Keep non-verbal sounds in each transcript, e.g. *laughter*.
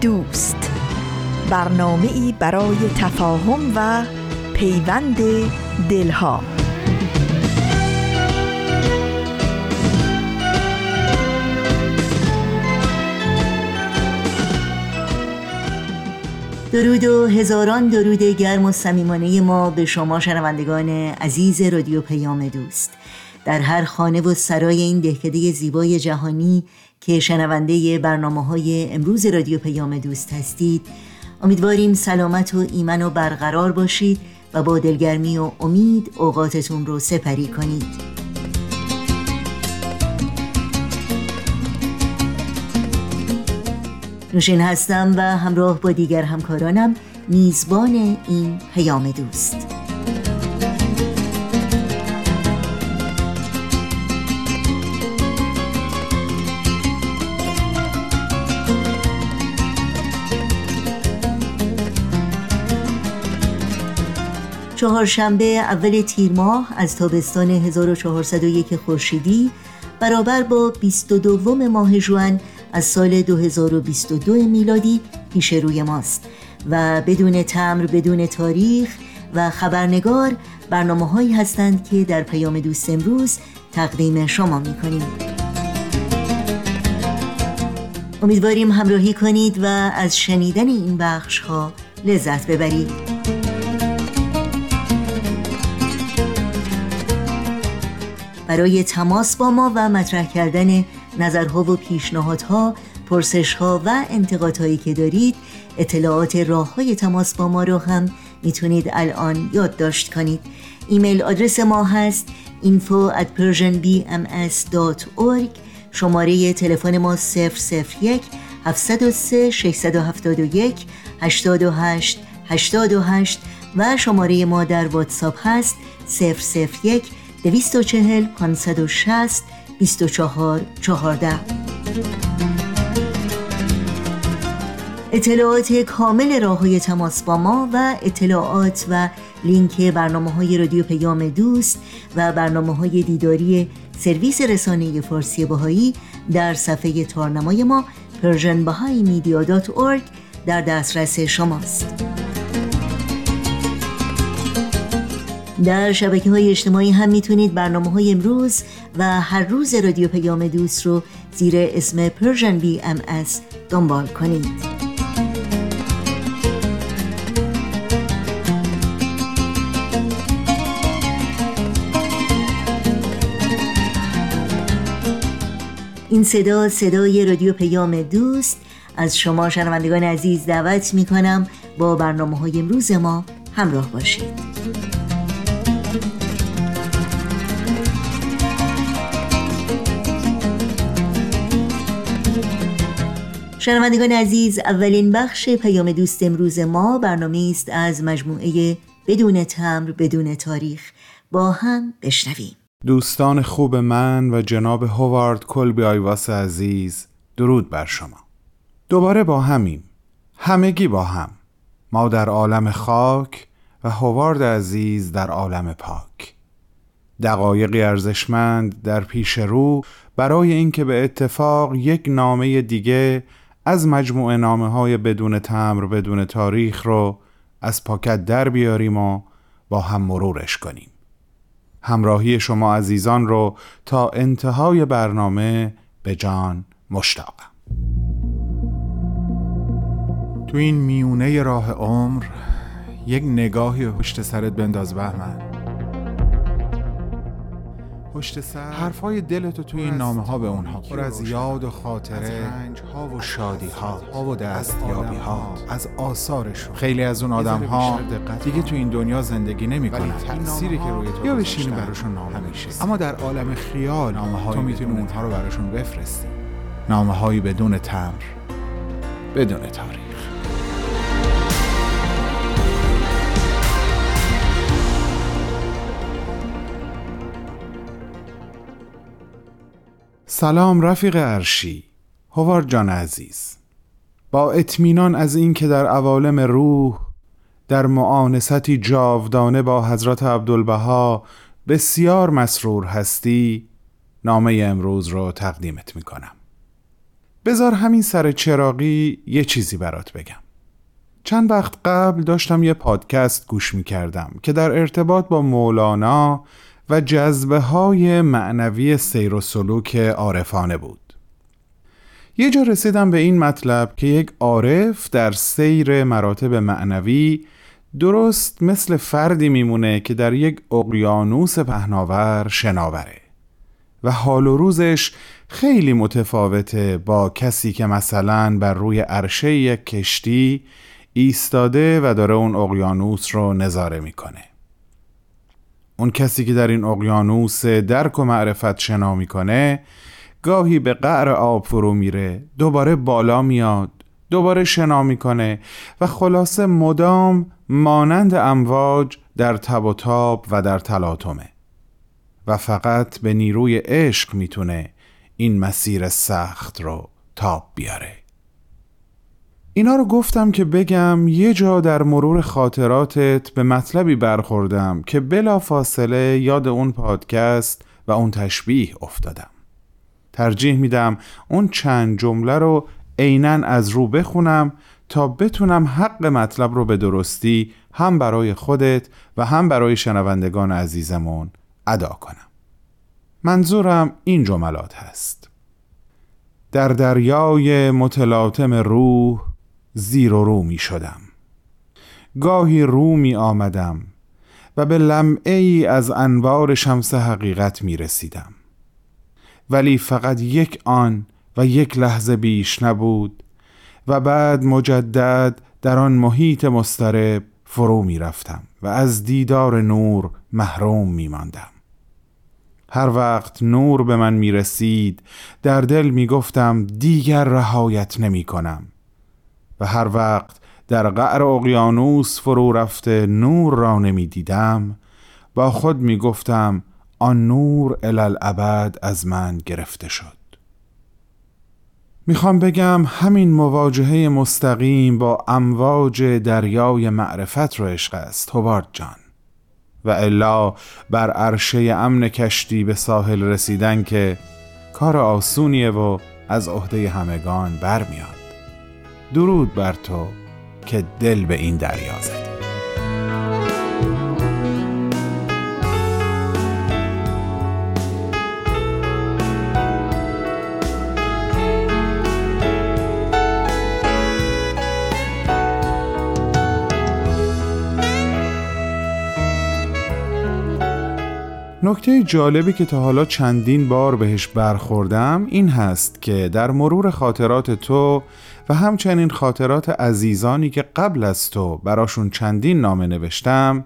دوست. برنامه ای برای تفاهم و پیوند دلها. درود و هزاران درود گرم و صمیمانه ما به شما شنوندگان عزیز رادیو پیام دوست. در هر خانه و سرای این دهکده زیبای جهانی که شنونده برنامه های امروز رادیو پیام دوست هستید. امیدواریم سلامت و ایمن و برقرار باشید و با دلگرمی و امید اوقاتتون رو سپری کنید. نوشین هستم و همراه با دیگر همکارانم میزبان این پیام دوست. چهارشنبه اول تیر ماه از تابستان 1401 خورشیدی برابر با 22 ماه جوان از سال 2022 میلادی پیش روی ماست و بدون تمر بدون تاریخ و خبرنگار برنامه هایی هستند که در پیام دوست امروز تقدیم شما می کنیم امیدواریم همراهی کنید و از شنیدن این بخش ها لذت ببرید. برای تماس با ما و مطرح کردن نظرها و پیشنهادها پرسشها و انتقادهایی که دارید اطلاعات راه های تماس با ما رو هم می‌تونید الان یادداشت کنید. ایمیل آدرس ما هست info at شماره تلفن ما 001 703 671 828 828 و شماره ما در واتساپ هست 001 240 560 24 14 اطلاعات کامل راه های تماس با ما و اطلاعات و لینک برنامه های رادیو پیام دوست و برنامه های دیداری سرویس رسانه فارسی باهایی در صفحه تارنمای ما persianbahaimedia.org در دسترس شماست. در شبکه های اجتماعی هم می‌تونید برنامه های امروز و هر روز رادیو پیام دوست رو زیر اسم Persian BMS دنبال کنید. این صدا صدای رادیو پیام دوست. از شما شنوندگان عزیز دعوت می کنم با برنامه های امروز ما همراه باشید. شنوندگان عزیز اولین بخش پیام دوست امروز ما برنامه است از مجموعه بدون تمر بدون تاریخ. با هم بشنویم. دوستان خوب من و جناب هوارد کلبی آیواس عزیز درود بر شما. دوباره با همیم. همگی با هم. ما در عالم خاک و هوارد عزیز در عالم پاک. دقایقی ارزشمند در پیش رو برای اینکه به اتفاق یک نامه دیگه از مجموعه نامه های بدون تمر بدون تاریخ رو از پاکت در بیاریم و با هم مرورش کنیم. همراهی شما عزیزان رو تا انتهای برنامه به جان مشتاقم. تو این میونه راه عمر یک نگاهی پشت سرت بنداز بهمن. پشت سر. حرفای دلتو توی این نامه ها به اونها. پر از یاد و خاطره. ها و شادی ها و دستیابی ها از آثارشون. خیلی از اون آدم ها دیگه تو این دنیا زندگی نمی‌کنن. تأثیری که روی تو یا بشینی براشون نامه میشه اما در عالم خیال نامه تو می‌تونی اونها رو براشون بفرستی. نامه های بدون تمر. بدون تاریخ. سلام رفیق ارشی هوارد جان عزیز. با اطمینان از اینکه در عوالم روح در معانستی جاودانه با حضرت عبدالبها بسیار مسرور هستی نامه امروز رو تقدیمت می‌کنم. بذار همین سر چراقی یه چیزی برات بگم. چند وقت قبل داشتم یه پادکست گوش می‌کردم که در ارتباط با مولانا و جذبه های معنوی سیر و سلوک عارفانه بود. یه جا رسیدم به این مطلب که یک عارف در سیر مراتب معنوی درست مثل فردی میمونه که در یک اقیانوس پهناور شناوره و حال و روزش خیلی متفاوته با کسی که مثلا بر روی عرشه یک کشتی ایستاده و داره اون اقیانوس رو نظاره می‌کنه. اون کسی که در این اقیانوس درک و معرفت شنا می‌کنه گاهی به قعر آب فرو میره دوباره بالا میاد دوباره شنا می‌کنه و خلاصه مدام مانند امواج در تب و تاب و در تلاطمه. و فقط به نیروی عشق می‌تونه این مسیر سخت رو تاب بیاره. اینا رو گفتم که بگم یه جا در مرور خاطراتت به مطلبی برخوردم که بلا فاصله یاد اون پادکست و اون تشبیه افتادم. ترجیح میدم اون چند جمله رو عینا از رو بخونم تا بتونم حق مطلب رو به درستی هم برای خودت و هم برای شنوندگان عزیزمون ادا کنم. منظورم این جملات هست. در دریای متلاطم روح زیر و رو می شدم. گاهی رو می آمدم و به لمعه ای از انوار شمس حقیقت می رسیدم. ولی فقط یک آن و یک لحظه بیش نبود و بعد مجدد در آن محیط مسترب فرو می رفتم و از دیدار نور محروم می ماندم. هر وقت نور به من می رسید در دل می گفتم دیگر رهایت نمی کنم. و هر وقت در قعر اقیانوس فرو رفته نور را نمی دیدم با خود می گفتم آن نور الالعبد از من گرفته شد. می‌خوام بگم همین مواجهه مستقیم با امواج دریای معرفت رو عشق است هوارد جان. و الا بر عرشه امن کشتی به ساحل رسیدن که کار آسونیه و از عهده همگان برمیاد. درود بر تو که دل به این دریا زدی. نکته جالبی که تا حالا چندین بار بهش برخوردم این هست که در مرور خاطرات تو و همچنین خاطرات عزیزانی که قبل از تو براشون چندین نامه نوشتم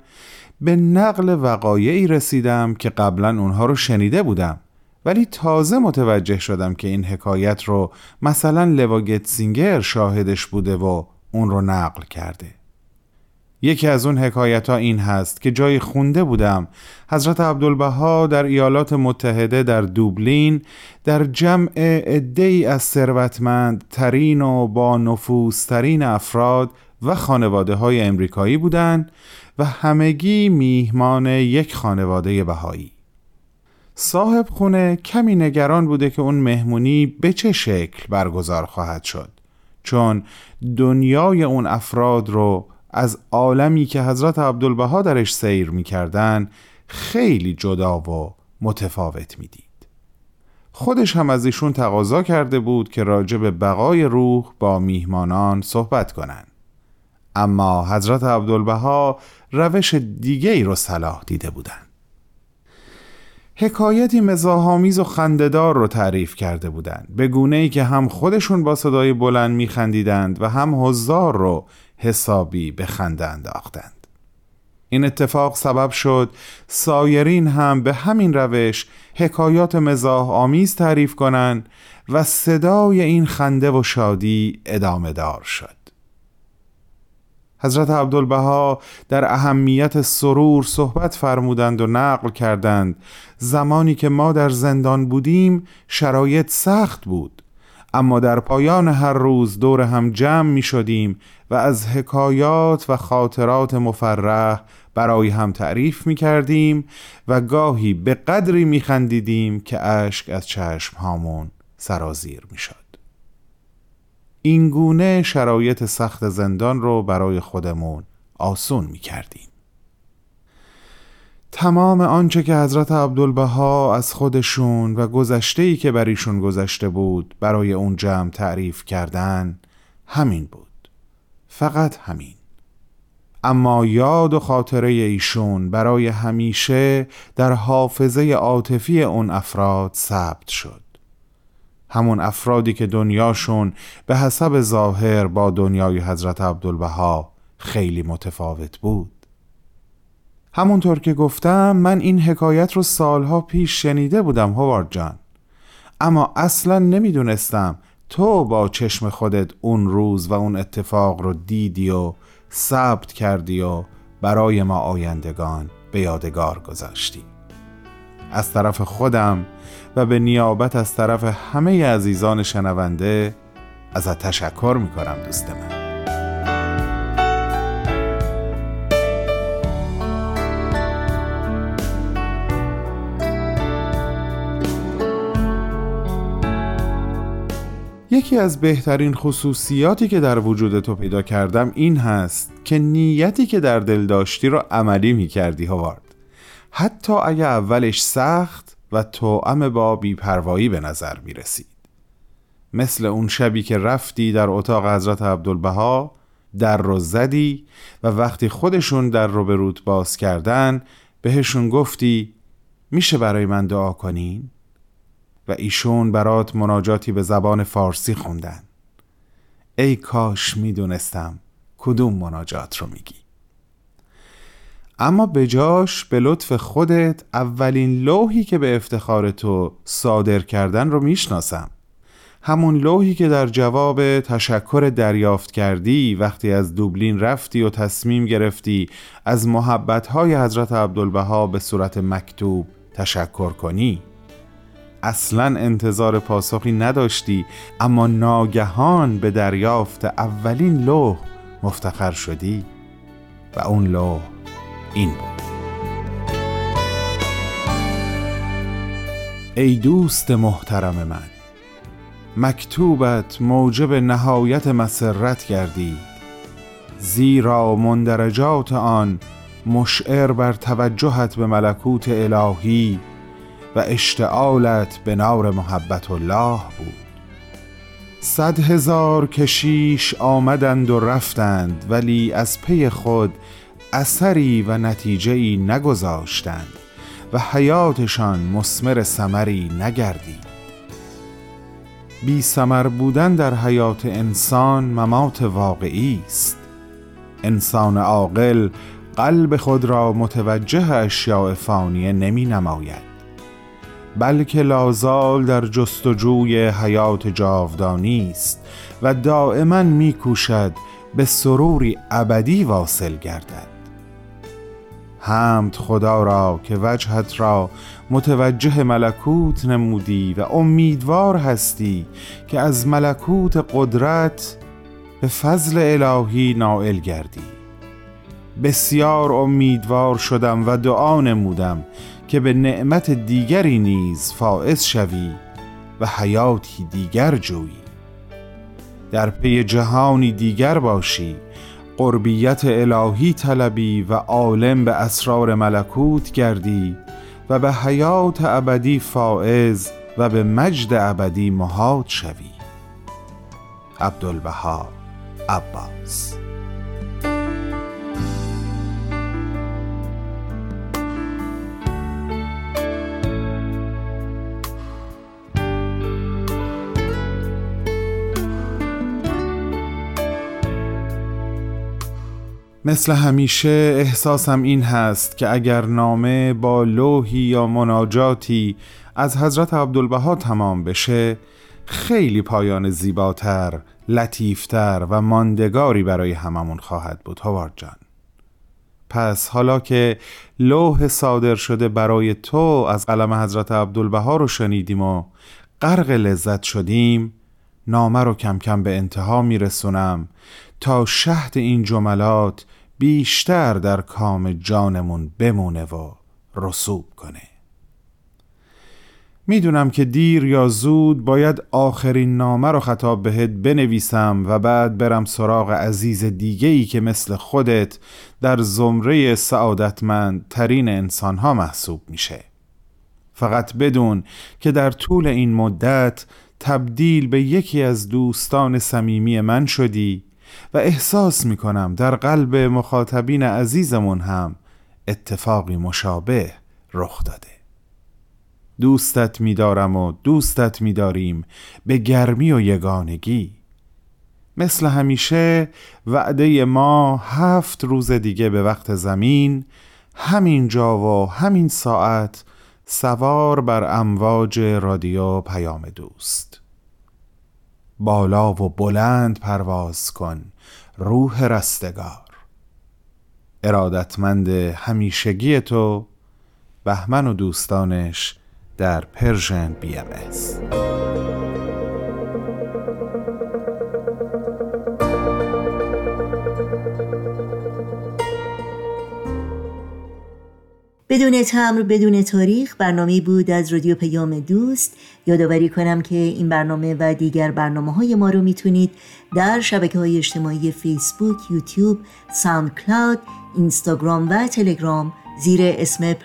به نقل وقایعی رسیدم که قبلا اونها رو شنیده بودم. ولی تازه متوجه شدم که این حکایت رو مثلا لواگتسینگر شاهدش بوده و اون رو نقل کرده. یکی از اون حکایت ها این هست که جای خونده بودم. حضرت عبدالبها در ایالات متحده در دوبلین در جمع ای از ثروتمند ترین و با نفوذ ترین افراد و خانواده های امریکایی بودند و همگی میهمان یک خانواده بهایی. صاحب خونه کمی نگران بوده که اون مهمونی به چه شکل برگزار خواهد شد چون دنیای اون افراد رو از عالمی که حضرت عبدالبها درش سیر می‌کردن خیلی جدا و متفاوت می‌دید. خودش هم از ایشون تقاضا کرده بود که راجع به بقای روح با میهمانان صحبت کنند. اما حضرت عبدالبها روش دیگه ای رو صلاح دیده بودند. حکایتی مزاحامیز و خندهدار رو تعریف کرده بودند. به گونه ای که هم خودشون با صدای بلند میخندیدند و هم حضار رو حسابی به خنده انداختند. این اتفاق سبب شد سایرین هم به همین روش حکایات مزاح آمیز تعریف کنند و صدای این خنده و شادی ادامه دار شد. حضرت عبدالبها در اهمیت سرور صحبت فرمودند و نقل کردند زمانی که ما در زندان بودیم شرایط سخت بود. اما در پایان هر روز دور هم جمع می شدیم و از حکایات و خاطرات مفرح برای هم تعریف می کردیم و گاهی به قدری می خندیدیم که اشک از چشم هامون سرازیر می شد. این گونه شرایط سخت زندان رو برای خودمون آسون می کردیم. تمام آنچه که حضرت عبدالبها از خودشون و گذشته‌ای که بر ایشون گذشته بود برای اون جمع تعریف کردن همین بود. فقط همین. اما یاد و خاطره ایشون برای همیشه در حافظه عاطفی اون افراد ثبت شد. همون افرادی که دنیاشون به حسب ظاهر با دنیای حضرت عبدالبها خیلی متفاوت بود. همونطور که گفتم من این حکایت رو سالها پیش شنیده بودم هوارد جان. اما اصلا نمی‌دونستم تو با چشم خودت اون روز و اون اتفاق رو دیدی و ثبت کردی و برای ما آیندگان به یادگار گذاشتی. از طرف خودم و به نیابت از طرف همه عزیزان شنونده ازت تشکر می‌کنم دوست من. یکی از بهترین خصوصیاتی که در وجود تو پیدا کردم این هست که نیتی که در دل داشتی رو عملی می کردی هوارد حتی اگه اولش سخت و توأم با بیپروایی به نظر می رسید مثل اون شبی که رفتی در اتاق حضرت عبدالبها در رو زدی و وقتی خودشون در رو به روت باز کردن بهشون گفتی میشه برای من دعا کنین؟ و ایشون برات مناجاتی به زبان فارسی خوندن. ای کاش می‌دونستم کدوم مناجات رو میگی. اما بجاش به لطف خودت اولین لوحی که به افتخار تو صادر کردن رو می‌شناسم. همون لوحی که در جواب تشکر دریافت کردی وقتی از دوبلین رفتی و تصمیم گرفتی از محبتهای حضرت عبدالبها به صورت مکتوب تشکر کنی. اصلا انتظار پاسخی نداشتی اما ناگهان به دریافت اولین لوح مفتخر شدی و اون لوح این بود. ای دوست محترم من مکتوبت موجب نهایت مسرت گردید زیرا مندرجات آن مشعر بر توجهت به ملکوت الهی و اشتعالت به نار محبت الله بود. صد هزار کشیش آمدند و رفتند ولی از پی خود اثری و نتیجه ای نگذاشتند و حیاتشان مسمر سمری نگردید. بی سمر بودن در حیات انسان ممات واقعی است. انسان عاقل قلب خود را متوجه اشیاء فانیه نمی نماید. بلکه لازال در جستجوی حیات جاودانی است و دائما میکوشد به سروری ابدی واصل گردد. حمد خدا را که وجهت را متوجه ملکوت نمودی و امیدوار هستی که از ملکوت قدرت به فضل الهی نائل گردی. بسیار امیدوار شدم و دعا نمودم که به نعمت دیگری نیز فائز شوی و حیاتی دیگر جویی. در پی جهانی دیگر باشی قربیت الهی طلبی و عالم به اسرار ملکوت گردی و به حیات ابدی فائز و به مجد ابدی مهاد شوی. عبدالبها عباس مثل همیشه احساسم این هست که اگر نامه با لوحی یا مناجاتی از حضرت عبدالبها تمام بشه خیلی پایان زیباتر، لطیفتر و ماندگاری برای هممون خواهد بود هوارد جان. پس حالا که لوح صادر شده برای تو از قلم حضرت عبدالبها رو شنیدیم و غرق لذت شدیم نامه رو کم کم به انتها میرسونم تا شهد این جملات بیشتر در کام جانمون بمونه و رسوب کنه. می‌دونم که دیر یا زود باید آخرین نامه رو خطاب بهت بنویسم و بعد برم سراغ عزیز دیگه ای که مثل خودت در زمره سعادتمند ترین انسان ها محسوب میشه. فقط بدون که در طول این مدت تبدیل به یکی از دوستان صمیمی من شدی و احساس می‌کنم در قلب مخاطبین عزیزمون هم اتفاقی مشابه رخ داده. دوستت میدارم و دوستت میداریم به گرمی و یگانگی. مثل همیشه وعده ما هفت روز دیگه به وقت زمین همین جا و همین ساعت سوار بر امواج رادیو پیام دوست. بالا و بلند پرواز کن روح رستگار. ارادتمند همیشگی تو بهمن و دوستانش در Persian BM بدون تمر بدون تاریخ برنامه بود از رادیو پیام دوست. یادآوری کنم که این برنامه و دیگر برنامه های ما رو می‌تونید در شبکه های اجتماعی فیسبوک، یوتیوب، ساوند کلاود، اینستاگرام و تلگرام زیر اسم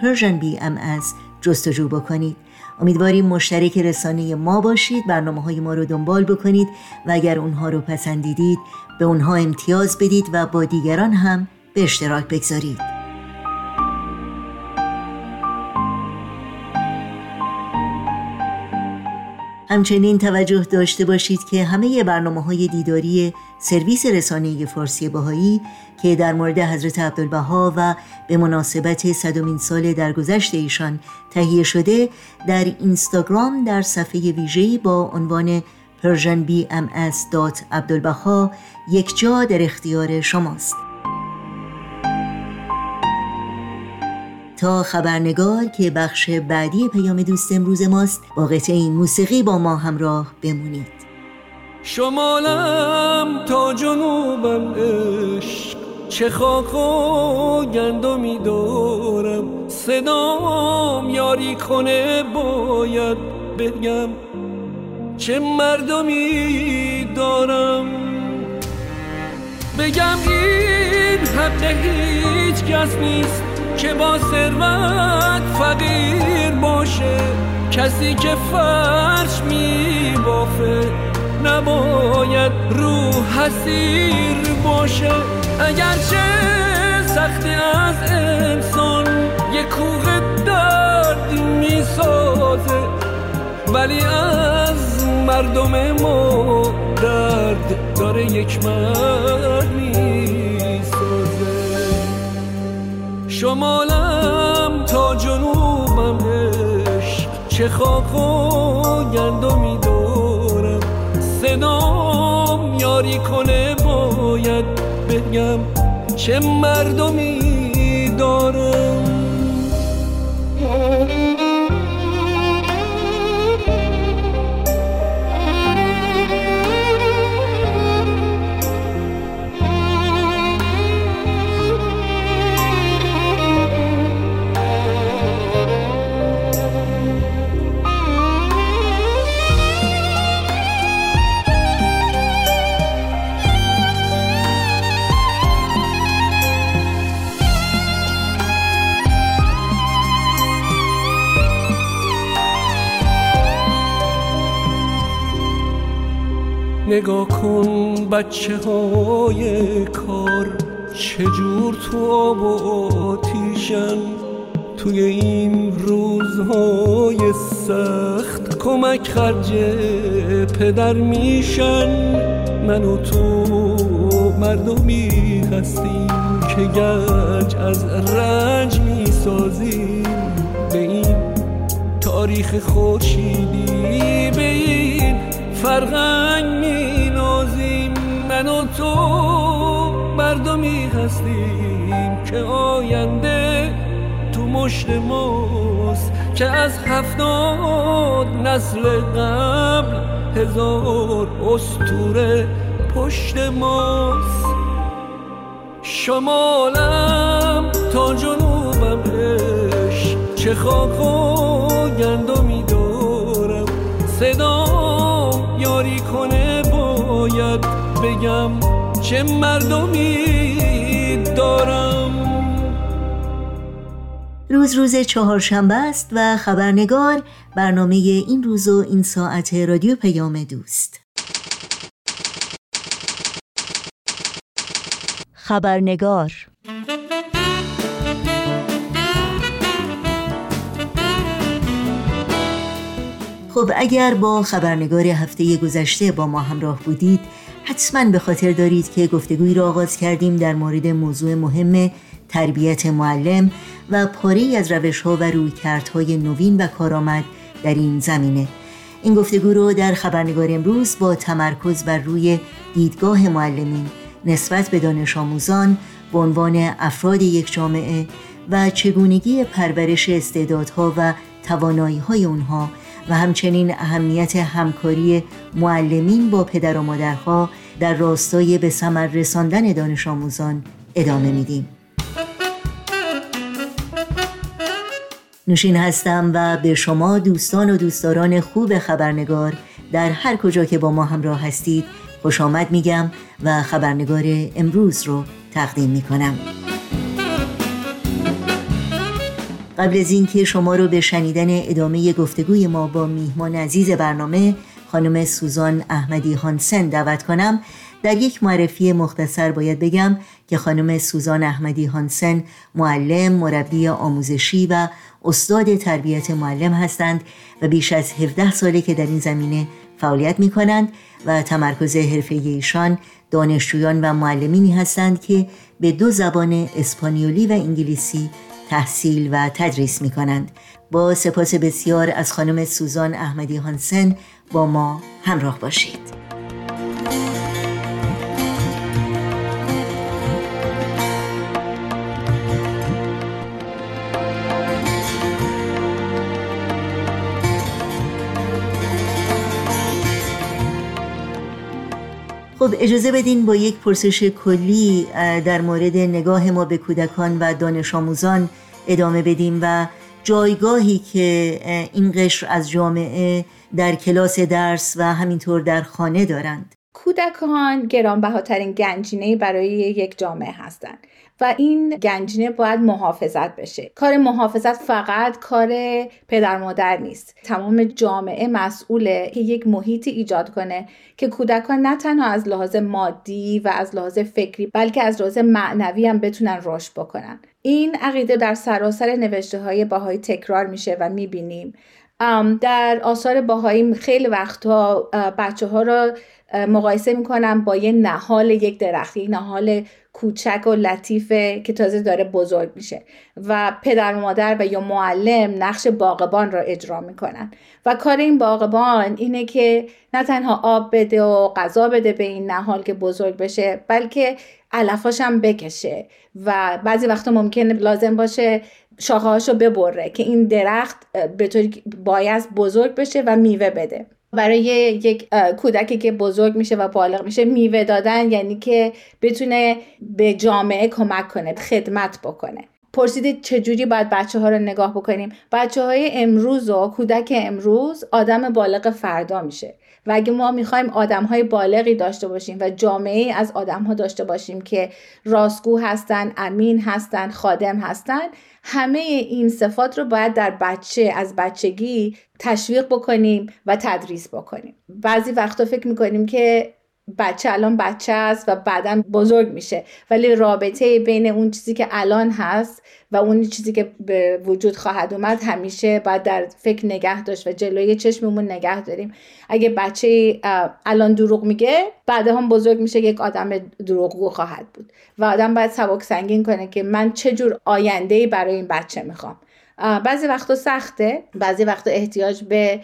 ام از جستجو بکنید. امیدواریم مشترک رسانه ما باشید برنامه های ما رو دنبال بکنید و اگر اونها رو پسندیدید به اونها امتیاز بدید و با دیگران هم به اشتراک بگذارید. همچنین توجه داشته باشید که همه برنامه های دیداری سرویس رسانه فارسی باهایی که در مورد حضرت عبدالبها و به مناسبت صدومین سال درگذشت ایشان تهیه شده در اینستاگرام در صفحه ویژه‌ای با عنوان persianbms.abdulbaha یک جا در اختیار شماست. تا خبرنگار که بخش بعدی پیام دوست امروز ماست با قطعه این موسیقی با ما همراه بمونید. شمالم تا جنوبم عشق چه خاک و گندمی دارم. صدام یاری کنه باید بگم چه مردمی دارم. بگم این حق هیچ کس نیست. که با ثروت فقیر باشه کسی که فرش می بافه نباید رو حسیر باشه. اگرچه سختی از انسان یه کوه درد می سازه ولی از مردم ما درد داره یک مرد می شمالم تا جنوبم عشق. چه خاک و گندمی دارم. صدام یاری کنه باید بگم چه مردمی نگاه کن بچه های کار چجور تو آب و آتیشن؟ توی این روزهای سخت کمک خرج پدر میشن. من و تو مردمی هستیم که گنج از رنج می‌سازیم. به این تاریخ خورشیدی فرغنگ می نازیم من و تو مردمی هستیم که آینده تو مشت ماست. که از هفتاد نسل قبل هزار استوره پشت ماست. شمالم تا جنوبم چه خاک و گندمی دارم. صدا باید بگم چه مردمی دارم. روز روز چهارشنبه است و خبرنگار برنامه این روز و این ساعت رادیو پیام دوست. خبرنگار خب اگر با خبرنگار هفته گذشته با ما همراه بودید حتما به خاطر دارید که گفتگویی را آغاز کردیم در مورد موضوع مهم تربیت معلم و پاره از روش ها و رویکردهای نوین و کارآمد در این زمینه. این گفتگو رو در خبرنگار امروز با تمرکز بر روی دیدگاه معلمین نسبت به دانش آموزان به عنوان افراد یک جامعه و چگونگی پرورش استعدادها و توانایی های اونها و همچنین اهمیت همکاری معلمین با پدر و مادرها در راستای به ثمر رساندن دانش آموزان ادامه میدیم. نوشین هستم و به شما دوستان و دوستداران خوب خبرنگار در هر کجا که با ما همراه هستید خوش آمد میگم و خبرنگار امروز رو تقدیم می‌کنم. قبل از اینکه شما رو به شنیدن ادامه گفتگوی ما با میهمان عزیز برنامه خانم سوزان احمدی هانسن دعوت کنم. در یک معرفی مختصر باید بگم که خانم سوزان احمدی هانسن معلم، مربی آموزشی و استاد تربیت معلم هستند و بیش از 17 ساله که در این زمینه فعالیت می کنند و تمرکز حرفه ایشان دانشجویان و معلمینی هستند که به دو زبان اسپانیولی و انگلیسی تحصیل و تدریس می کنند با سپاس بسیار از خانم سوزان احمدی هانسن با ما همراه باشید. خب اجازه بدین با یک پرسش کلی در مورد نگاه ما به کودکان و دانش آموزان ادامه بدیم و جایگاهی که این قشر از جامعه در کلاس درس و همینطور در خانه دارند. کودکان گرانبهاترین گنجینه برای یک جامعه هستند. و این گنجینه باید محافظت بشه. کار محافظت فقط کار پدر مادر نیست. تمام جامعه مسئوله که یک محیطی ایجاد کنه که کودکان نه تنها از لحاظ مادی و از لحاظ فکری بلکه از لحاظ معنوی هم بتونن رشد بکنن. این عقیده در سراسر نوشته های باهایی تکرار میشه و می‌بینیم. در آثار باهایی خیلی وقتها بچه ها را مقایسه می‌کنم با یه نهال یک درخت یک نهال کوچک و لطیفه که تازه داره بزرگ میشه و پدر و مادر و یا معلم نقش باغبان را اجرا می‌کنن. و کار این باغبان اینه که نه تنها آب بده و غذا بده به این نهال که بزرگ بشه بلکه علفاش هم بکشه و بعضی وقتا ممکنه لازم باشه شاخه رو ببره که این درخت به طوری باید بزرگ بشه و میوه بده. برای یک کودکی که بزرگ میشه و بالغ میشه میوه دادن یعنی که بتونه به جامعه کمک کنه خدمت بکنه. پرسیدید چجوری باید بچه ها رو نگاه بکنیم؟ بچه های امروز و کودک امروز آدم بالغ فردا میشه. و اگه ما می‌خوایم آدم های بالغی داشته باشیم و جامعه از آدم ها داشته باشیم که راستگو هستن امین هستن خادم هستن همه این صفات رو باید در بچه از بچگی تشویق بکنیم و تدریس بکنیم. بعضی وقتا فکر می‌کنیم که بچه الان بچه است و بعدا بزرگ میشه. ولی رابطه بین اون چیزی که الان هست و اون چیزی که به وجود خواهد اومد همیشه باید در فکر نگه داشت و جلوی چشممون نگه داریم. اگه بچه الان دروغ میگه بعد هم بزرگ میشه یک آدم دروغگو خواهد بود. و آدم باید سبک سنگین کنه که من چه جور آینده برای این بچه می‌خوام. بعضی وقتا سخته بعضی وقتا احتیاج به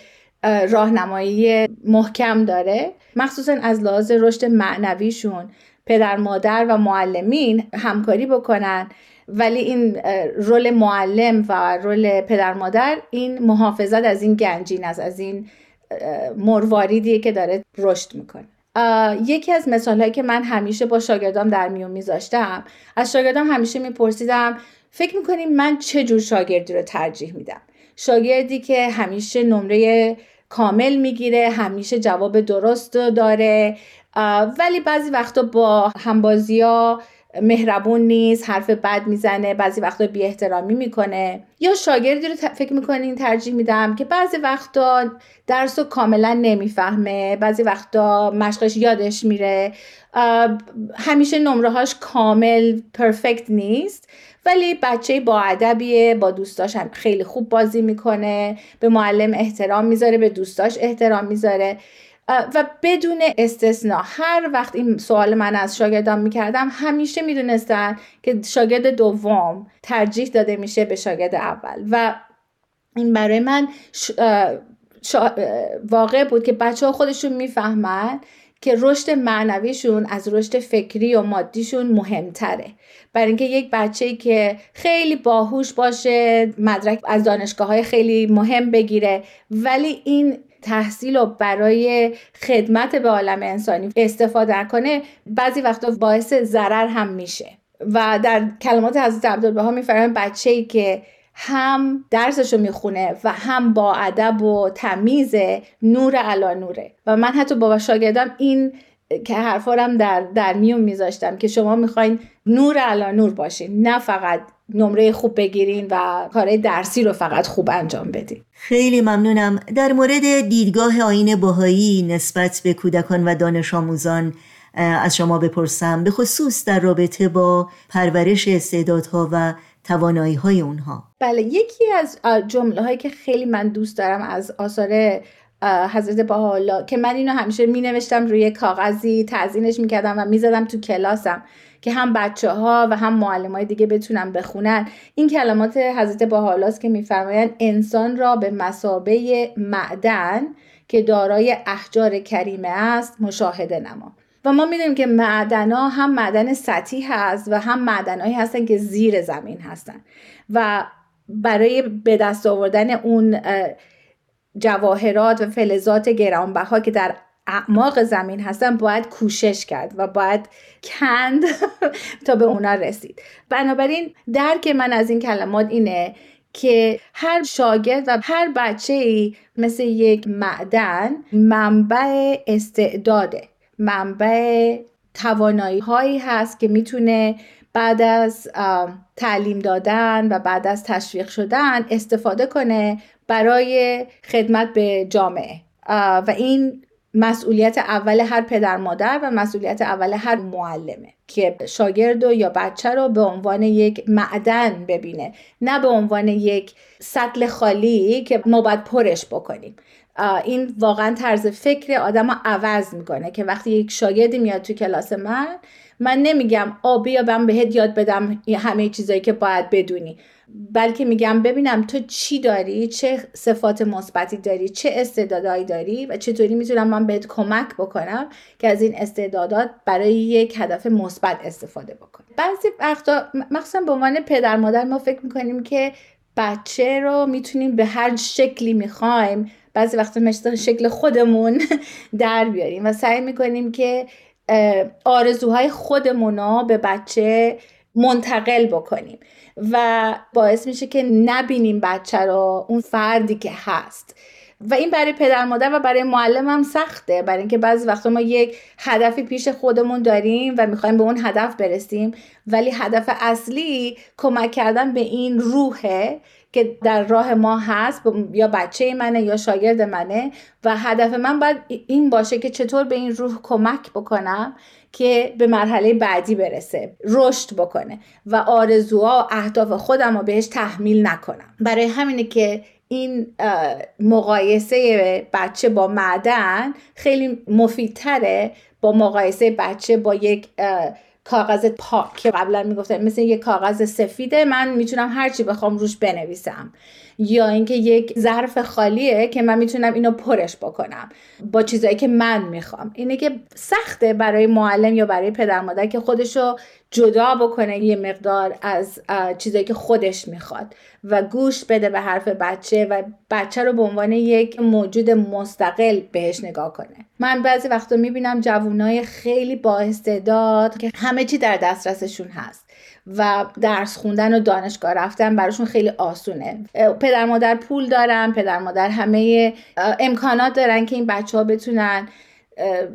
راهنمایی محکم داره. مخصوصا از لحاظ رشد معنویشون پدر مادر و معلمین همکاری بکنن. ولی این رول معلم و رول پدر مادر این محافظت از این گنجین است از این مرواریدیه که داره رشد می‌کنه. یکی از مثال هایی که من همیشه با شاگردام در میون میذاشتم از شاگردام همیشه میپرسیدم فکر می‌کنیم من چه جور شاگردی رو ترجیح میدم؟ شاگردی که همیشه نمره کامل می‌گیره همیشه جواب درست داره. ولی بعضی وقتا با همبازی ها مهربون نیست حرف بد می‌زنه بعضی وقتا بی احترامی می‌کنه. یا شاگردی رو فکر می‌کنین ترجیح میدم که بعضی وقتا درس رو کاملا نمی‌فهمه بعضی وقتا مشقش یادش میره. همیشه نمرهاش کامل پرفکت نیست. ولی بچه با ادبیه با دوستاش هم خیلی خوب بازی می‌کنه به معلم احترام می‌ذاره به دوستاش احترام می‌ذاره. و بدون استثنا هر وقت این سوال من از شاگردان می‌کردم همیشه می‌دونستن که شاگرد دوم ترجیح داده میشه به شاگرد اول. و این برای من واقع بود که بچه ها خودشون می‌فهمن که رشد معنویشون از رشد فکری و مادیشون مهمتره. برای اینکه یک بچه که خیلی باهوش باشه مدرک از دانشگاه های خیلی مهم بگیره ولی این تحصیل و برای خدمت به عالم انسانی استفاده کنه بعضی وقتا باعث ضرر هم میشه. و در کلمات حضرت عبدالبها میفرمایند بچه ای که هم درسش رو می‌خونه و هم با ادب و تمیز نور علا نوره. و من حتی با شاگردم این که حرفارم در, در میون میذاشتم که شما می‌خواین نور علا نور باشین نه فقط نمره خوب بگیرین و کارهای درسی رو فقط خوب انجام بدین. خیلی ممنونم. در مورد دیدگاه آین باهایی نسبت به کودکان و دانش آموزان از شما بپرسم. به خصوص در رابطه با پرورش استعدادها و توانایی های اونها. بله یکی از جمله هایی که خیلی من دوست دارم از آثار حضرت باحالا که من اینو همیشه می نوشتم روی کاغذی تزینش می‌کردم و می‌زدم تو کلاسم که هم بچه ها و هم معلم های دیگه بتونن بخونن. این کلمات حضرت باحالاست که میفرمایند انسان را به مسابه معدن که دارای احجار کریمه است مشاهده نما. و ما می‌دونیم که معدنا هم معدن سطحی هست و هم معدنهایی هستن که زیر زمین هستن. و برای به دست آوردن اون جواهرات و فلزات گرانبها که در اعماق زمین هستن باید کوشش کرد و باید کند *laughs* تا به اونا رسید. بنابراین درک من از این کلمات اینه که هر شاگرد و هر بچه ای مثل یک معدن منبع استعداده. منبع توانایی هایی هست که می‌تونه بعد از تعلیم دادن و بعد از تشویق شدن استفاده کنه برای خدمت به جامعه. و این مسئولیت اول هر پدر مادر و مسئولیت اول هر معلمه که شاگرد و یا بچه رو به عنوان یک معدن ببینه نه به عنوان یک سطل خالی که ما باید پرش بکنیم. این واقعا طرز فکر آدم عوض می‌کنه که وقتی یک شاگردی میاد تو کلاس من من نمیگم آبی یا من بهت یاد بدم همه چیزایی که باید بدونی. بلکه میگم ببینم تو چی داری؟ چه صفات مثبتی داری؟ چه استعدادهایی داری؟ و چطوری می‌تونم من بهت کمک بکنم که از این استعدادات برای یک هدف مثبت استفاده بکنی بعضی وقتا مخصوصا به عنوان پدر مادر ما فکر می‌کنیم که بچه رو می‌تونیم به هر شکلی می‌خوایم بعضی وقتا مثل شکل خودمون *laughs* در بیاریم و سعی می‌کنیم که آرزوهای خودمون رو به بچه منتقل بکنیم و باعث میشه که نبینیم بچه رو اون فردی که هست. و این برای پدر مادر و برای معلم هم سخته برای اینکه بعضی وقتا ما یک هدفی پیش خودمون داریم و می‌خوایم به اون هدف برسیم ولی هدف اصلی کمک کردن به این روحه که در راه ما هست یا بچه منه یا شاگرد منه. و هدف من باید این باشه که چطور به این روح کمک بکنم که به مرحله بعدی برسه رشد بکنه. و آرزوها و اهداف خودم رو بهش تحمیل نکنم. برای همینه که این مقایسه بچه با معدن خیلی مفیدتره با مقایسه بچه با یک کاغذ پاک. که قبلا می‌گفتم مثل یه کاغذ سفیده من می‌تونم هرچی بخوام روش بنویسم. یا اینکه یک ظرف خالیه که من می‌تونم اینو پرش بکنم. با چیزایی که من می‌خوام. اینه که سخته برای معلم یا برای پدر مادر که خودشو جدا بکنه یه مقدار از چیزایی که خودش می‌خواد و گوش بده به حرف بچه و بچه رو به عنوان یک موجود مستقل بهش نگاه کنه. من بعضی وقتا می‌بینم جوانای خیلی با استعداد که همه چی در دسترسشون هست. و درس خوندن و دانشگاه رفتن براشون خیلی آسونه. پدر مادر پول دارن پدر مادر همه امکانات دارن که این بچه ها بتونن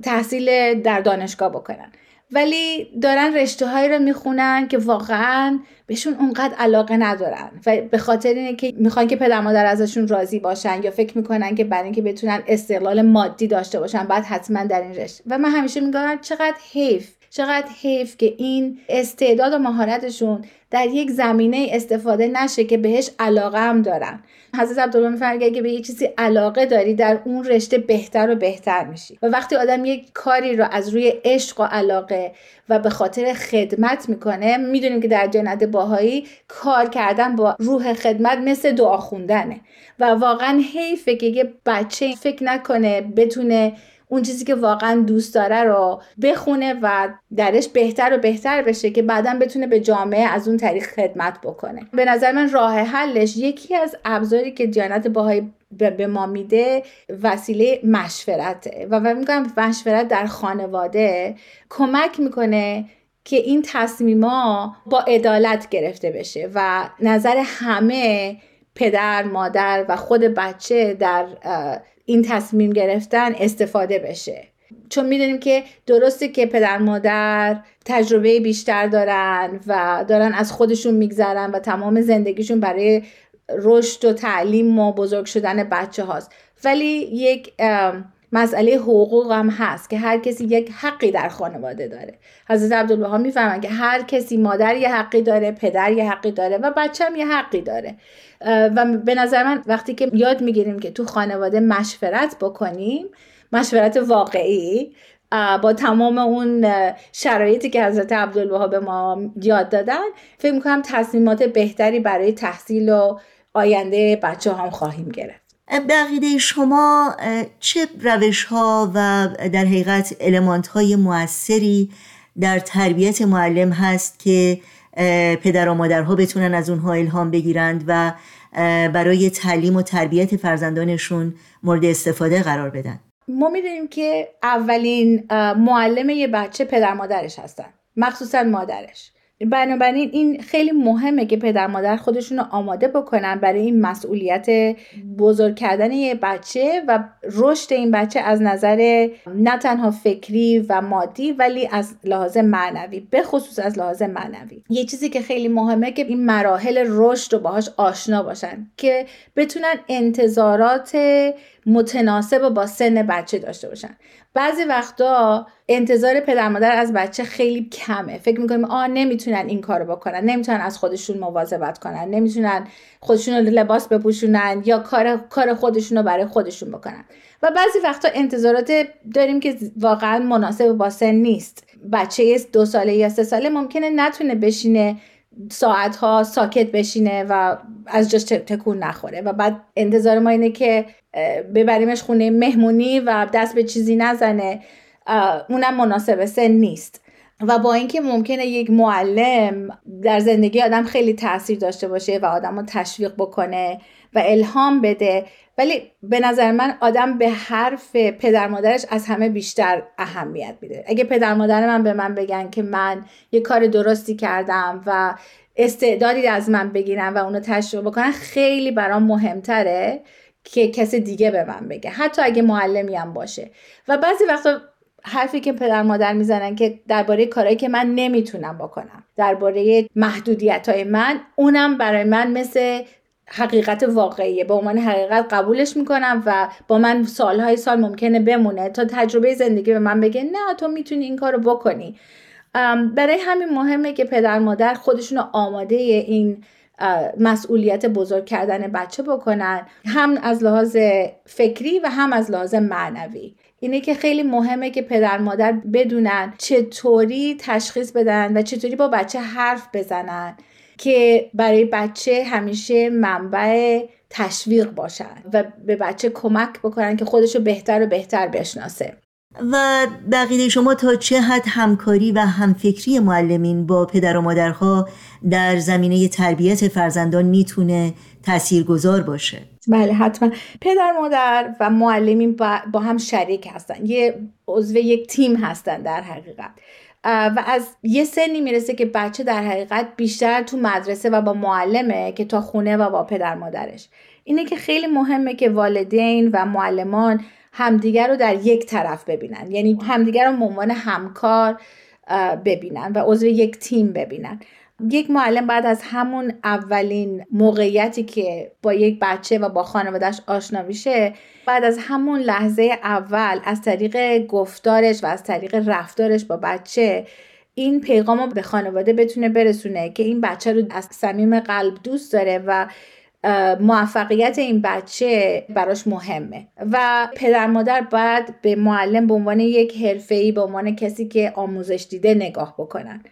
تحصیل در دانشگاه بکنن. ولی دارن رشته هایی رو می‌خونن که واقعا بهشون اونقدر علاقه ندارن و به خاطر اینه که می‌خوان که پدر مادر ازشون راضی باشن یا فکر می‌کنن که برای اینکه بتونن استقلال مادی داشته باشن بعد حتما در این رشته. و من همیشه میگم چقدر حیف چقدر حیف که این استعداد و مهارتشون در یک زمینه استفاده نشه که بهش علاقه هم دارن. حضرت عبدالله میفرماید اگه به یه چیزی علاقه داری در اون رشته بهتر و بهتر میشی. و وقتی آدم یک کاری رو از روی عشق و علاقه و به خاطر خدمت می‌کنه می‌دونیم که در جنت باهایی کار کردن با روح خدمت مثل دعا خوندنه. و واقعا حیفه که یه بچه فکر نکنه بتونه اون چیزی که واقعا دوست داره رو بخونه و درش بهتر و بهتر بشه که بعدا بتونه به جامعه از اون طریق خدمت بکنه. به نظر من راه حلش یکی از ابزاری که دیانت باهایی به ما میده وسیله مشورته. و من میگم مشورت در خانواده کمک می‌کنه که این تصمیما با عدالت گرفته بشه و نظر همه پدر مادر و خود بچه در این تصمیم گرفتن استفاده بشه. چون می‌دونیم که درسته که پدر مادر تجربه بیشتر دارن و دارن از خودشون میگذرن و تمام زندگیشون برای رشد و تعلیم و بزرگ شدن بچه هاست ولی یک مسئله حقوق هم هست که هر کسی یک حقی در خانواده داره. حضرت عبدالبها می‌فهمن که هر کسی مادر یه حقی داره پدر یه حقی داره و بچه هم یه حقی داره. و به نظر من وقتی که یاد می‌گیریم که تو خانواده مشورت بکنیم مشورت واقعی با تمام اون شرایطی که حضرت عبدالبها به ما یاد دادن فکر می‌کنم تصمیمات بهتری برای تحصیل و آینده بچه هم خواهیم گرفت. بقیده شما چه روش ها و در حقیقت علمانت های موثری در تربیت معلم هست که پدر و مادرها بتونن از اونها الهام بگیرند و برای تعلیم و تربیت فرزندانشون مورد استفاده قرار بدن؟ ما می‌دونیم که اولین معلم یه بچه پدر مادرش هستن مخصوصا مادرش. بنابراین این خیلی مهمه که پدر مادر خودشون رو آماده بکنن برای این مسئولیت بزرگ کردن یه بچه و رشد این بچه از نظر نه تنها فکری و مادی ولی از لحاظ معنوی به خصوص از لحاظ معنوی. یه چیزی که خیلی مهمه که این مراحل رشد رو باهاش آشنا باشن که بتونن انتظارات متناسب با سن بچه داشته باشن. بعضی وقتا انتظار پدر مادر از بچه خیلی کمه. فکر می‌کنیم آ نمی‌تونن این کارو بکنن. نمی‌تونن از خودشون مواظبت کنن. نمی‌تونن خودشون رو لباس بپوشونن یا کار کار خودشون رو برای خودشون بکنن. و بعضی وقتا انتظارات داریم که واقعا مناسب با سن نیست. بچه دو ساله یا سه ساله ممکنه نتونه بشینه ساعت ها ساکت بشینه و از جاش تکون نخوره. و بعد انتظار ما اینه که ببریمش خونه مهمونی و دست به چیزی نزنه. اونم مناسب سن نیست. و با اینکه ممکنه یک معلم در زندگی آدم خیلی تاثیر داشته باشه و آدم رو تشویق بکنه و الهام بده ولی به نظر من آدم به حرف پدر مادرش از همه بیشتر اهمیت میده. اگه پدر مادر من به من بگن که من یه کار درستی کردم و استعدادی از من بگیرن و اونو تشویق بکنن خیلی برام مهمتره که کسی دیگه به من بگه حتی اگه معلمی هم باشه. و بعضی وقتا حرفی که پدر مادر می‌زنن که درباره کارهایی که من نمی‌تونم بکنم درباره محدودیت های من اونم برای من مثل حقیقت واقعیه. به عنوان حقیقت قبولش می‌کنم و با من سالهای سال ممکنه بمونه تا تجربه زندگی به من بگه نه تو می‌تونی این کارو بکنی. برای همین مهمه که پدر مادر خودشون آماده این مسئولیت بزرگ کردن بچه بکنن هم از لحاظ فکری و هم از لحاظ معنوی. اینه که خیلی مهمه که پدر مادر بدونن چطوری تشخیص بدن و چطوری با بچه حرف بزنن که برای بچه همیشه منبع تشویق باشن و به بچه کمک بکنن که خودشو بهتر و بهتر بشناسه. و بقیه شما تا چه حد همکاری و همفکری معلمین با پدر و مادرها در زمینه تربیت فرزندان می‌تونه تاثیرگذار باشه؟ بله حتما. پدر مادر و معلمین با هم شریک هستن. یه عضو یک تیم هستن در حقیقت. و از یه سنی می‌رسه که بچه در حقیقت بیشتر تو مدرسه و با معلمه که تا خونه و با پدر مادرش. اینه که خیلی مهمه که والدین و معلمان همدیگر رو در یک طرف ببینن. یعنی همدیگر رو به عنوان همکار ببینن و عضو یک تیم ببینن. یک معلم بعد از همون اولین موقعیتی که با یک بچه و با خانوادهش آشنا میشه بعد از همون لحظه اول از طریق گفتارش و از طریق رفتارش با بچه این پیغام رو به خانواده بتونه برسونه که این بچه رو از صمیم قلب دوست داره و موفقیت این بچه براش مهمه. و پدر مادر باید به معلم به عنوان یک حرفه‌ای به عنوان کسی که آموزش دیده نگاه بکنن.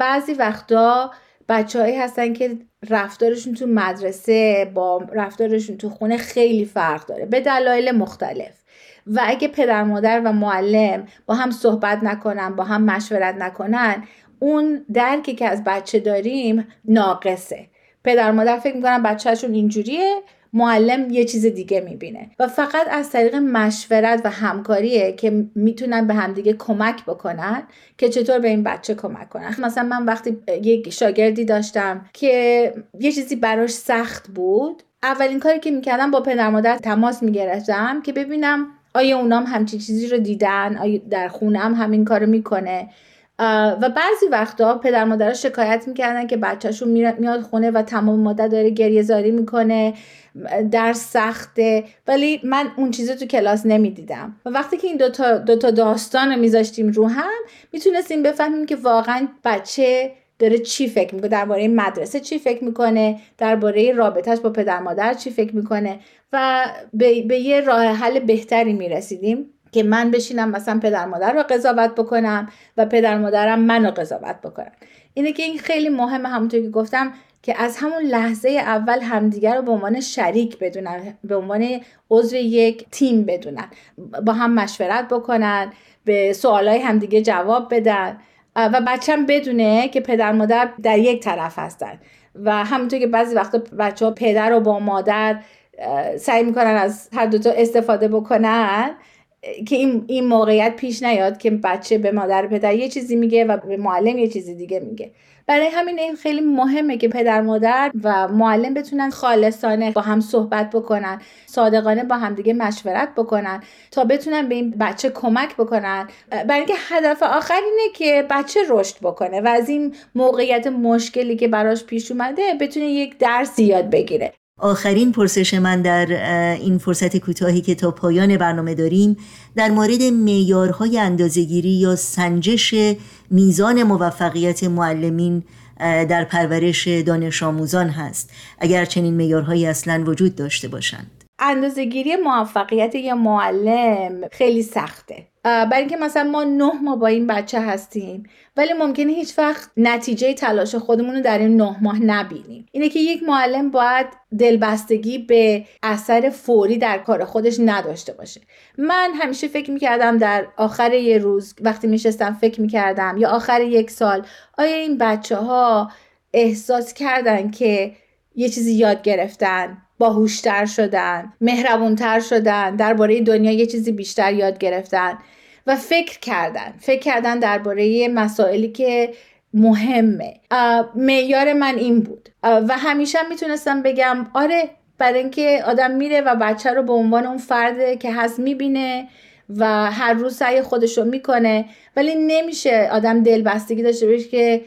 بعضی وقتا بچههایی هستن که رفتارشون تو مدرسه با رفتارشون تو خونه خیلی فرق داره به دلایل مختلف. و اگه پدر مادر و معلم با هم صحبت نکنن با هم مشورت نکنن اون درکی که از بچه داریم ناقصه. پدر مادر فکر می‌کنن بچهشون اینجوریه معلم یه چیز دیگه می‌بینه. و فقط از طریق مشورت و همکاریه که می‌تونن به همدیگه کمک بکنن که چطور به این بچه کمک کنن. مثلا من وقتی یک شاگردی داشتم که یه چیزی براش سخت بود اولین کاری که می‌کردم با پدر مادر تماس می‌گرفتم که ببینم آیا اونام همچین چیزی رو دیدن آیا در خونه هم همین کارو می‌کنه. و بعضی وقتا پدر مادر شکایت می‌کردن که بچهشون میاد خونه و تمام مدت داره گریه زاری می‌کنه در سخته. ولی من اون چیزی تو کلاس نمی‌دیدم. و وقتی که این دوتا, دوتا داستان رو میذاشتیم رو هم می‌تونستیم بفهمیم که واقعا بچه داره چی فکر می‌کنه درباره مدرسه چی فکر می‌کنه درباره رابطهش با پدر مادر چی فکر می‌کنه. و به, به یه راه حل بهتری می‌رسیدیم. که من بشینم مثلا پدر مادر رو قضاوت بکنم و پدر مادرم منو قضاوت بکنم اینه که این خیلی مهمه همونطور که گفتم که از همون لحظه اول همدیگر رو به عنوان شریک بدونن به عنوان عضو یک تیم بدونن. با هم مشورت بکنن به سوالای همدیگه جواب بدن و بچم بدونه که پدر مادر در یک طرف هستن. و همونطور که بعضی وقتا بچه ها پدر و با مادر سعی می‌کنن از هر دوتا استفاده بکنن که این, این موقعیت پیش نیاد که بچه به مادر پدر یه چیزی میگه و به معلم یه چیزی دیگه میگه. برای همین این خیلی مهمه که پدر مادر و معلم بتونن خالصانه با هم صحبت بکنن صادقانه با همدیگه مشورت بکنن تا بتونن به این بچه کمک بکنن. برای اینکه هدف آخر اینه که بچه رشد بکنه و از این موقعیت مشکلی که براش پیش اومده بتونه یک درس یاد بگیره. آخرین پرسش من در این فرصت کوتاهی که تا پایان برنامه داریم در مورد معیارهای اندازهگیری یا سنجش میزان موفقیت معلمین در پرورش دانش آموزان هست اگر چنین معیارهایی اصلا وجود داشته باشند. اندازهگیری موفقیت یه معلم خیلی سخته. برای اینکه مثلا ما نه ماه با این بچه هستیم. ولی ممکنه هیچ وقت نتیجه تلاش خودمون رو در این نه ماه نبینیم. اینه که یک معلم باید دلبستگی به اثر فوری در کار خودش نداشته باشه. من همیشه فکر می‌کردم در آخر یه روز وقتی میشستم فکر می‌کردم یا آخر یک سال آیا این بچه ها احساس کردن که یه چیزی یاد گرفتن؟ باهوشتر شدن مهربونتر شدن درباره دنیا یه چیزی بیشتر یاد گرفتن و فکر کردن. فکر کردن درباره مسائلی که مهمه. معیار من این بود. و همیشه می‌تونستم بگم آره برای اینکه آدم میره و بچه رو به عنوان اون فرد که هست می‌بینه و هر روز سعی خودش رو می‌کنه ولی نمیشه آدم دلبستگی داشته باشه که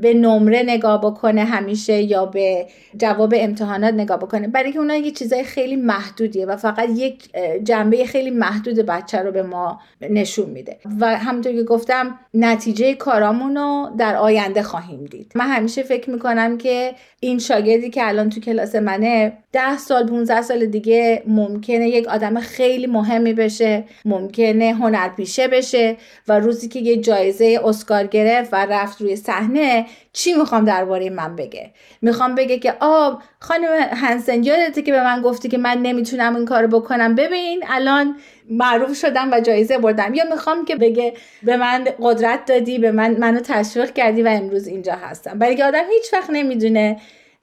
به نمره نگاه بکنه همیشه یا به جواب امتحانات نگاه بکنه. برای اینکه اونها یه چیزای خیلی محدودیه و فقط یک جنبه خیلی محدود بچه رو به ما نشون میده. و همونطور که گفتم نتیجه کارامون رو در آینده خواهیم دید. من همیشه فکر می‌کنم که این شاگردی که الان تو کلاس منه ده سال 15 سال دیگه ممکنه یک آدم خیلی مهمی بشه ممکنه هنرپیشه بشه و روزی که یه جایزه اسکار گرفت و رفت روی صحنه چی می‌خوام درباره من بگه؟ می‌خوام بگه که آب خانم هنسن یادته که به من گفتی که من نمی‌تونم این کارو بکنم. ببین الان معروف شدم و جایزه بردم. یا می‌خوام که بگه به من قدرت دادی به من منو تشویق کردی و امروز اینجا هستم. برای که آدم هیچ وقت نمی‌دونه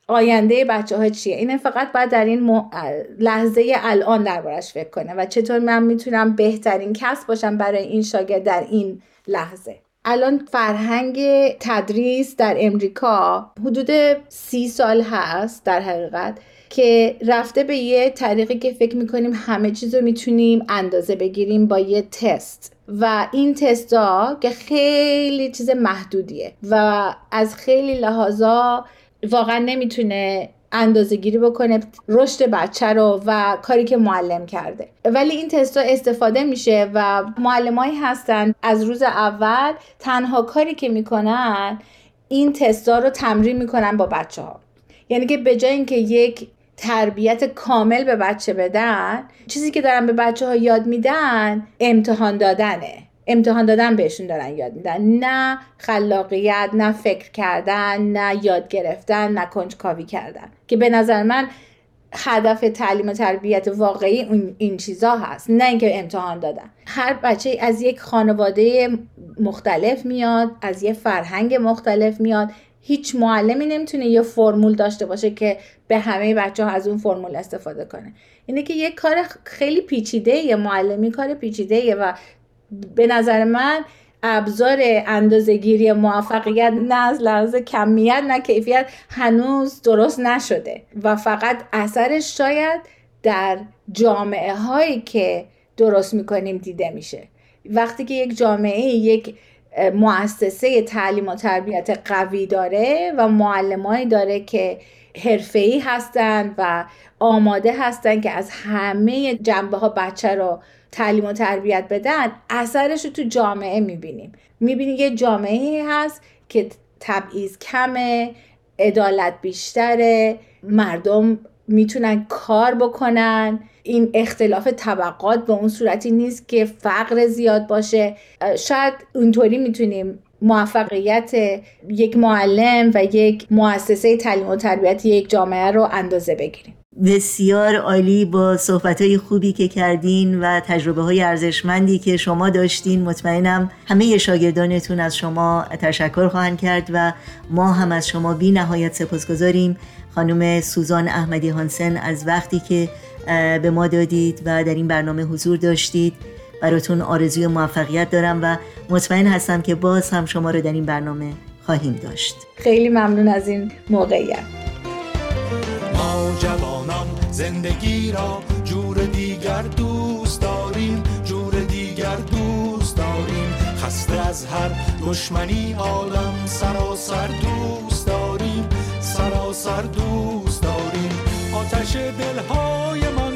آینده بچه ها چیه. اینه فقط باید در این لحظه الان دربارش فکر کنه و چطور من می‌تونم بهترین کس باشم برای این شاگرد در این لحظه. الان فرهنگ تدریس در امریکا حدود سی سال هست در حقیقت که رفته به یه طریقی که فکر می‌کنیم همه چیز رو می‌تونیم اندازه بگیریم با یه تست. و این تستا که خیلی چیز محدودیه و از خیلی لحاظا واقعا نمی‌تونه اندازه گیری بکنه رشد بچه رو و کاری که معلم کرده. ولی این تستا استفاده میشه و معلمایی هستن از روز اول تنها کاری که می‌کنن این تستا رو تمرین می‌کنن با بچه ها یعنی که به جای اینکه یک تربیت کامل به بچه بدن چیزی که دارن به بچه ها یاد میدن امتحان دادنه. امتحان دادن بهشون دارن یاد میدن. نه خلاقیت نه فکر کردن نه یاد گرفتن نه کنجکاوی کردن. که به نظر من هدف تعلیم و تربیت واقعی این چیزا هست. نه اینکه امتحان دادن. هر بچه از یک خانواده مختلف میاد از یه فرهنگ مختلف میاد. هیچ معلمی نمی‌تونه یه فرمول داشته باشه که به همه بچه ها از اون فرمول استفاده کنه. اینه که یه کار خیلی پیچیده یه معلمی کار پیچیده و به نظر من ابزار اندازهگیری موفقیت نه از لحاظ کمیت نه کیفیت هنوز درست نشده و فقط اثرش شاید در جامعه هایی که درست می‌کنیم دیده میشه. وقتی که یک جامعه یک مؤسسه تعلیم و تربیت قوی داره و معلمایی داره که حرفه‌ای هستند و آماده هستند که از همه جنبه ها بچه رو تعلیم و تربیت بدن اثرش رو تو جامعه می‌بینیم. می‌بینیم یه جامعه هست که تبعیض کمه عدالت بیشتره مردم می‌تونن کار بکنن. این اختلاف طبقات به اون صورتی نیست که فقر زیاد باشه. شاید اونطوری می‌تونیم موفقیت یک معلم و یک مؤسسه تعلیم و تربیت یک جامعه رو اندازه بگیریم. بسیار عالی با صحبت های خوبی که کردین و تجربه های ارزشمندی که شما داشتین. مطمئنم همه شاگردانتون از شما تشکر خواهند کرد و ما هم از شما بی نهایت سپاسگزاریم. خانم سوزان احمدی هانسن از وقتی که به ما دادید و در این برنامه حضور داشتید براتون آرزوی موفقیت دارم و مطمئن هستم که باز هم شما رو در این برنامه خواهیم داشت. خیلی ممنون از این موقعیت. زندگی را جور دیگر دوست داریم جور دیگر دوست داریم. خسته از هر دشمنی عالم سراسر دوست داریم سراسر دوست داریم. آتش دلهای من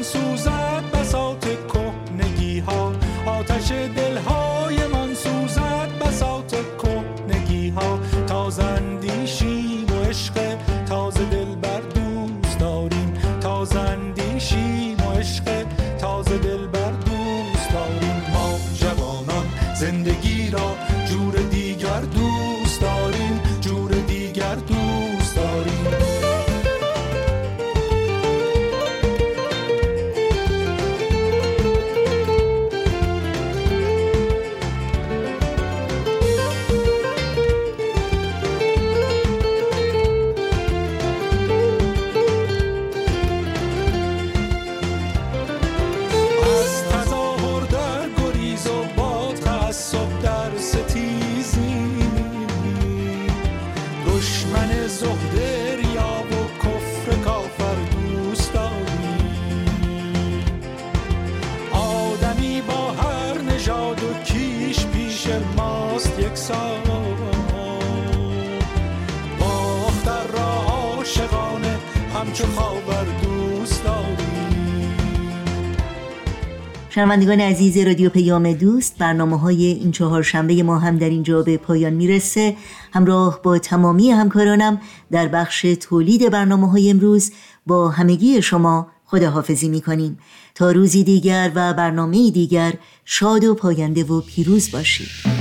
شنوندگان عزیز رادیو پیام دوست برنامه های این چهار شنبه ما هم در اینجا به پایان می‌رسه. همراه با تمامی همکارانم در بخش تولید برنامه های امروز با همگی شما خداحافظی می‌کنیم. تا روزی دیگر و برنامه دیگر شاد و پاینده و پیروز باشید.